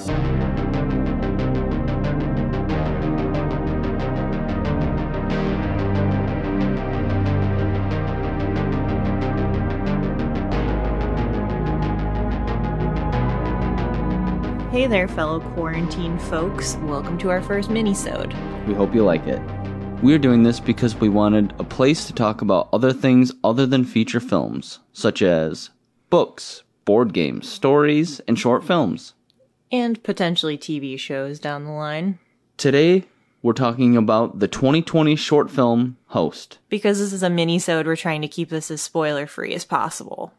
Hey there, fellow quarantine folks. Welcome to our first mini-sode. We hope you like it. We're doing this because we wanted a place to talk about other things other than feature films, such as books, board games, stories, and short films. And potentially TV shows down the line. Today, we're talking about the 2020 short film Host. Because this is a mini-sode, we're trying to keep this as spoiler-free as possible.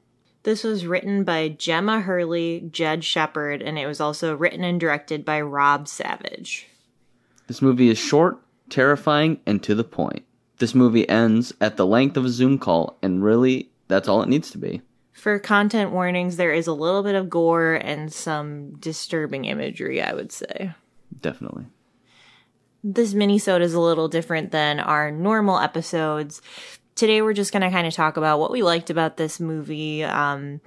This was written by Gemma Hurley, Jed Shepherd, and it was also written and directed by Rob Savage. This movie is short, terrifying, and to the point. This movie ends at the length of a Zoom call, and really, that's all it needs to be. For content warnings, there is a little bit of gore and some disturbing imagery, I would say. Definitely. This mini-sode is a little different than our normal episodes today we're just going to kind of talk about what we liked about this movie, um,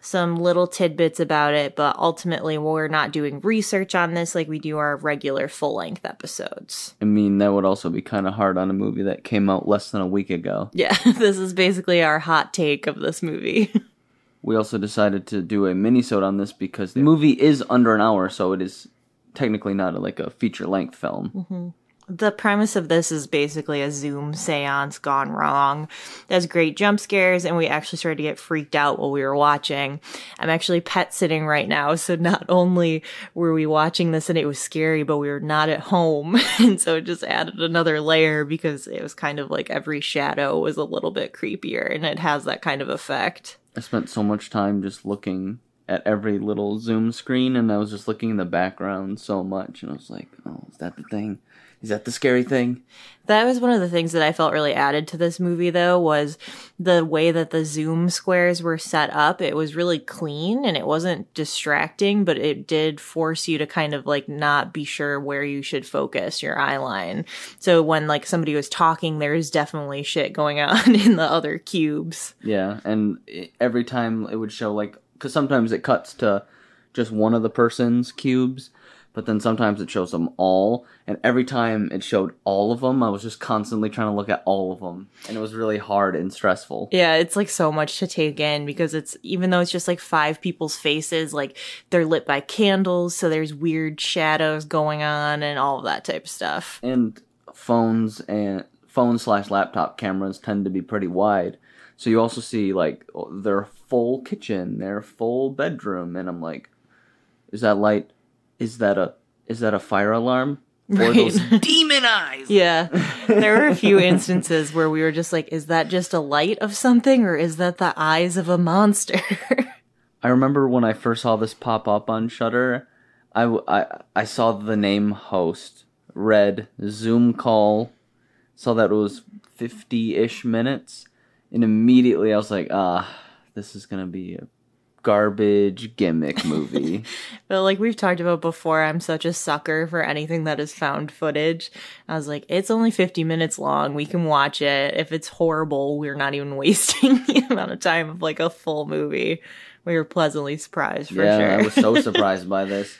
some little tidbits about it, but ultimately we're not doing research on this like we do our regular full length episodes. I mean, that would also be kind of hard on a movie that came out less than a week ago. Yeah, this is basically our hot take of this movie. we also decided to do a mini-sode on this because the movie is under an hour, so it is technically not a, like a feature length film. Mm-hmm the premise of this is basically a Zoom seance gone wrong. There's great jump scares, and we actually started to get freaked out while we were watching. I'm actually pet sitting right now, so not only were we watching this and it was scary, but we were not at home. and so it just added another layer because it was kind of like every shadow was a little bit creepier, and it has that kind of effect. I spent so much time just looking at every little Zoom screen, and I was just looking in the background so much, and I was like, oh, is that the thing? Is that the scary thing? That was one of the things that I felt really added to this movie though was the way that the zoom squares were set up. It was really clean and it wasn't distracting, but it did force you to kind of like not be sure where you should focus your eye line. So when like somebody was talking, there was definitely shit going on in the other cubes. Yeah, and every time it would show like cuz sometimes it cuts to just one of the person's cubes but then sometimes it shows them all and every time it showed all of them i was just constantly trying to look at all of them and it was really hard and stressful. Yeah it's like so much to take in because it's even though it's just like five people's faces like they're lit by candles so there's weird shadows going on and all of that type of stuff. And phones and phone slash laptop cameras tend to be pretty wide. So you also see like their full kitchen their full bedroom and i'm like is that light is that a is that a fire alarm? Right. Or those demon eyes. Yeah. There were a few instances where we were just like, is that just a light of something or is that the eyes of a monster? I remember when I first saw this pop up on Shudder, I, I, I saw the name host, read Zoom call, saw that it was 50 ish minutes, and immediately I was like, ah, this is going to be a garbage gimmick movie. but like we've talked about before, I'm such a sucker for anything that is found footage. I was like, it's only 50 minutes long. We can watch it. If it's horrible, we're not even wasting the amount of time of like a full movie. We were pleasantly surprised for yeah, sure. I was so surprised by this.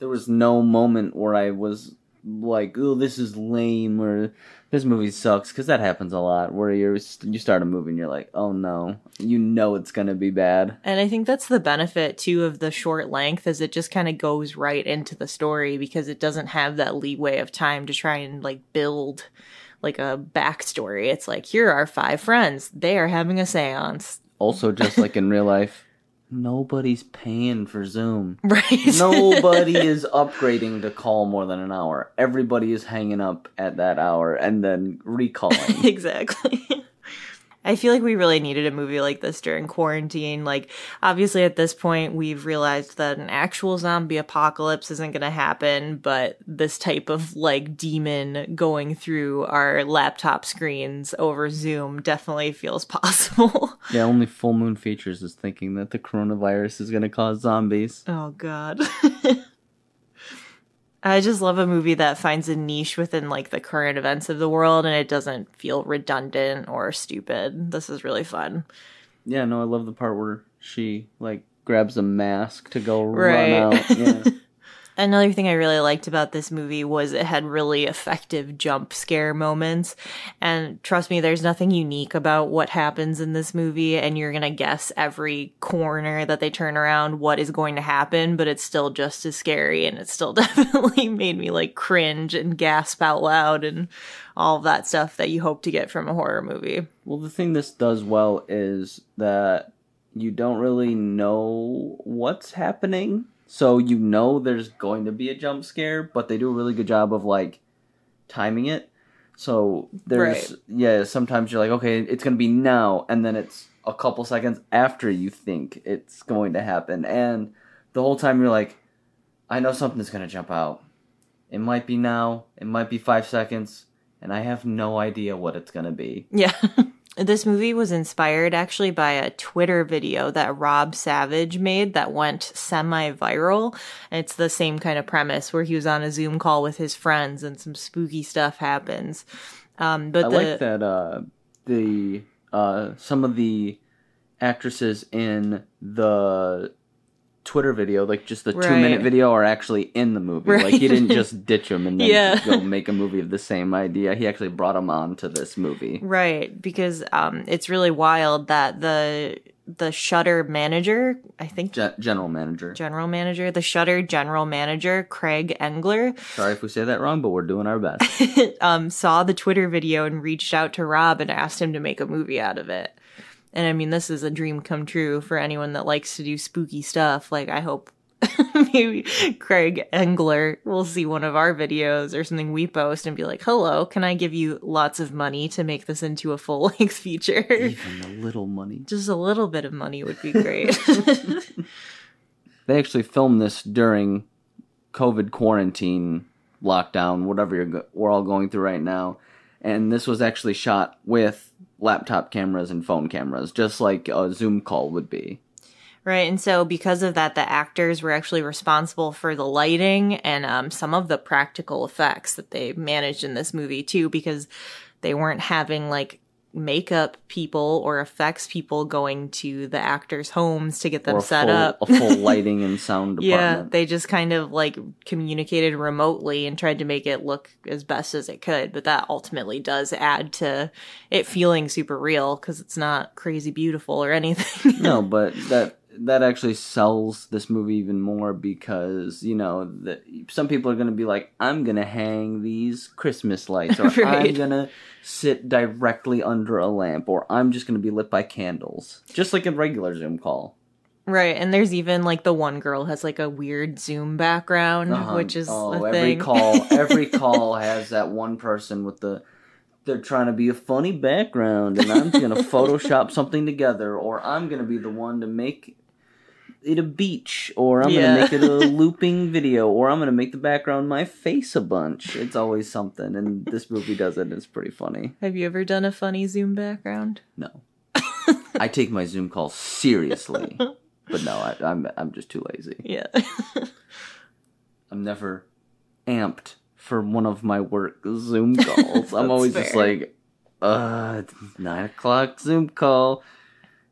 There was no moment where I was like, "Oh, this is lame," or "This movie sucks," because that happens a lot. Where you you start a movie and you're like, "Oh no," you know it's gonna be bad. And I think that's the benefit too of the short length, is it just kind of goes right into the story because it doesn't have that leeway of time to try and like build like a backstory. It's like here are five friends; they are having a séance. Also, just like in real life, nobody's paying for Zoom. Right. Nobody is upgrading to call more than an hour. Everybody is hanging up at that hour and then recalling. exactly. I feel like we really needed a movie like this during quarantine. Like, obviously, at this point, we've realized that an actual zombie apocalypse isn't going to happen, but this type of like demon going through our laptop screens over Zoom definitely feels possible. yeah, only Full Moon Features is thinking that the coronavirus is going to cause zombies. Oh, God. I just love a movie that finds a niche within like the current events of the world and it doesn't feel redundant or stupid. This is really fun. Yeah, no, I love the part where she like grabs a mask to go right. run out. Yeah. Another thing I really liked about this movie was it had really effective jump scare moments. And trust me, there's nothing unique about what happens in this movie, and you're gonna guess every corner that they turn around what is going to happen, but it's still just as scary, and it still definitely made me like cringe and gasp out loud and all of that stuff that you hope to get from a horror movie. Well, the thing this does well is that you don't really know what's happening. So you know there's going to be a jump scare, but they do a really good job of like timing it. So there's Right. yeah, sometimes you're like, okay, it's gonna be now, and then it's a couple seconds after you think it's going to happen, and the whole time you're like, I know something's gonna jump out. It might be now, it might be five seconds, and I have no idea what it's gonna be. Yeah. This movie was inspired actually by a Twitter video that Rob Savage made that went semi viral. It's the same kind of premise where he was on a Zoom call with his friends and some spooky stuff happens. Um, but I the, like that uh, the uh, some of the actresses in the Twitter video, like just the two minute video, are actually in the movie. Like he didn't just ditch them and then Yeah. go make a movie of the same idea. He actually brought them on to this movie. Right, because um, it's really wild that the the Shudder manager, I think Ge- general manager. general manager, the Shudder general manager, Craig Engler, Sorry if we say that wrong, but we're doing our best. um, saw the Twitter video and reached out to Rob and asked him to make a movie out of it. And I mean, this is a dream come true for anyone that likes to do spooky stuff. Like, I hope maybe Craig Engler will see one of our videos or something we post and be like, hello, can I give you lots of money to make this into a full length feature? Even a little money. Just a little bit of money would be great. They actually filmed this during COVID quarantine lockdown, whatever you're go- we're all going through right now. And this was actually shot with laptop cameras and phone cameras, just like a Zoom call would be. Right, and so because of that, the actors were actually responsible for the lighting and um, some of the practical effects that they managed in this movie too, because they weren't having like makeup people or effects people going to the actors' homes to get them set full, up. a full lighting and sound yeah, they just kind of like communicated remotely and tried to make it look as best as it could, but that ultimately does add to it feeling super real because it's not crazy beautiful or anything. no, but that that actually sells this movie even more because you know that some people are going to be like, I'm going to hang these Christmas lights, or I'm going to sit directly under a lamp, or I'm just going to be lit by candles, just like a regular Zoom call. Right, and there's even like the one girl has like a weird Zoom background, Uh-huh. which is oh, every call, every call has that one person with the. They're trying to be a funny background, and I'm gonna Photoshop something together, or I'm gonna be the one to make it a beach, or I'm Yeah. gonna make it a looping video, or I'm gonna make the background my face a bunch. It's always something, and this movie does it. It's pretty funny. Have you ever done a funny Zoom background? No, I take my Zoom calls seriously, but no, I, I'm I'm just too lazy. Yeah. I'm never amped for one of my work Zoom calls. I'm always just like, uh, nine o'clock Zoom call.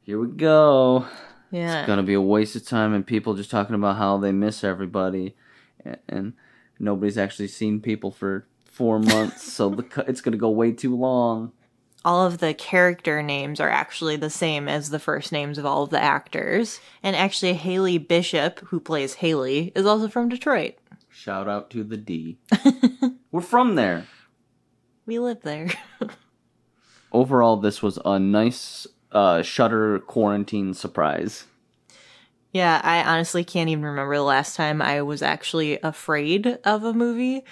Here we go. Yeah. It's gonna be a waste of time and people just talking about how they miss everybody, and, and nobody's actually seen people for four months, so the, it's gonna go way too long. all of the character names are actually the same as the first names of all of the actors. And actually, Haley Bishop, who plays Haley, is also from Detroit. Shout out to the D. We're from there. We live there. Overall, this was a nice uh, Shudder quarantine surprise. yeah, I honestly can't even remember the last time I was actually afraid of a movie.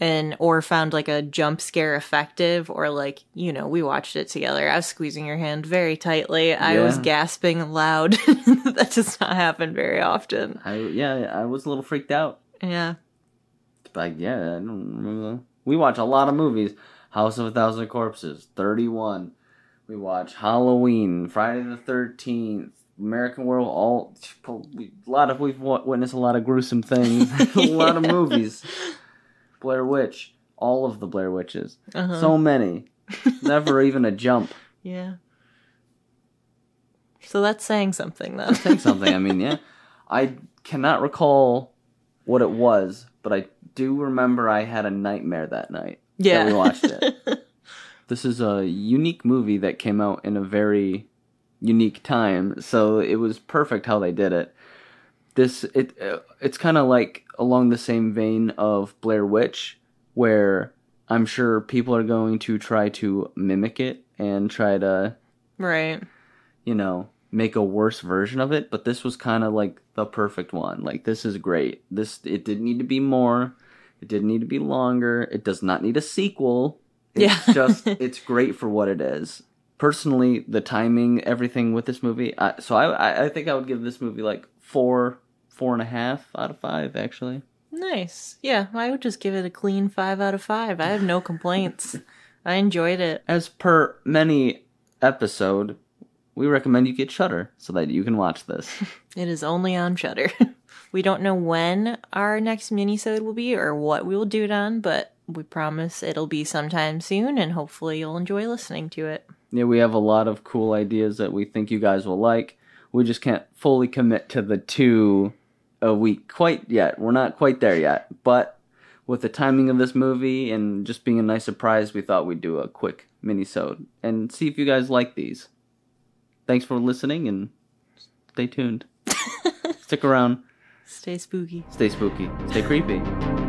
And or found like a jump scare effective, or like you know we watched it together. I was squeezing your hand very tightly. I was gasping loud. that does not happen very often. I yeah, I was a little freaked out. Yeah, Like, yeah, I don't remember. We watch a lot of movies. House of a Thousand Corpses, 31. We watch Halloween, Friday the 13th, American World, all, we, a lot of, we've witnessed a lot of gruesome things. a lot of movies. Blair Witch, all of the Blair Witches. uh-huh. So many. Never even a jump. yeah. So that's saying something then. Saying something, I mean, yeah. I cannot recall what it was, but I do remember I had a nightmare that night. Yeah. that we watched it. This is a unique movie that came out in a very unique time, so it was perfect how they did it. This it uh, it's kind of like along the same vein of Blair Witch, where I'm sure people are going to try to mimic it and try to right. you know, make a worse version of it, but this was kind of like the perfect one. Like this is great. This it didn't need to be more. It didn't need to be longer. It does not need a sequel. It's Yeah. just it's great for what it is. Personally, the timing, everything with this movie. I, so I, I I think I would give this movie like four, four and a half out of five. Actually, Nice. Yeah, I would just give it a clean five out of five. I have no complaints. I enjoyed it. as per many episode, we recommend you get Shudder so that you can watch this. It is only on Shudder. we don't know when our next minisode will be or what we will do it on, but we promise it'll be sometime soon, and hopefully you'll enjoy listening to it. Yeah, we have a lot of cool ideas that we think you guys will like. We just can't fully commit to the two a week quite yet. We're not quite there yet. But with the timing of this movie and just being a nice surprise, we thought we'd do a quick mini-sode and see if you guys like these. Thanks for listening and stay tuned. Stick around. Stay spooky. Stay spooky. Stay creepy.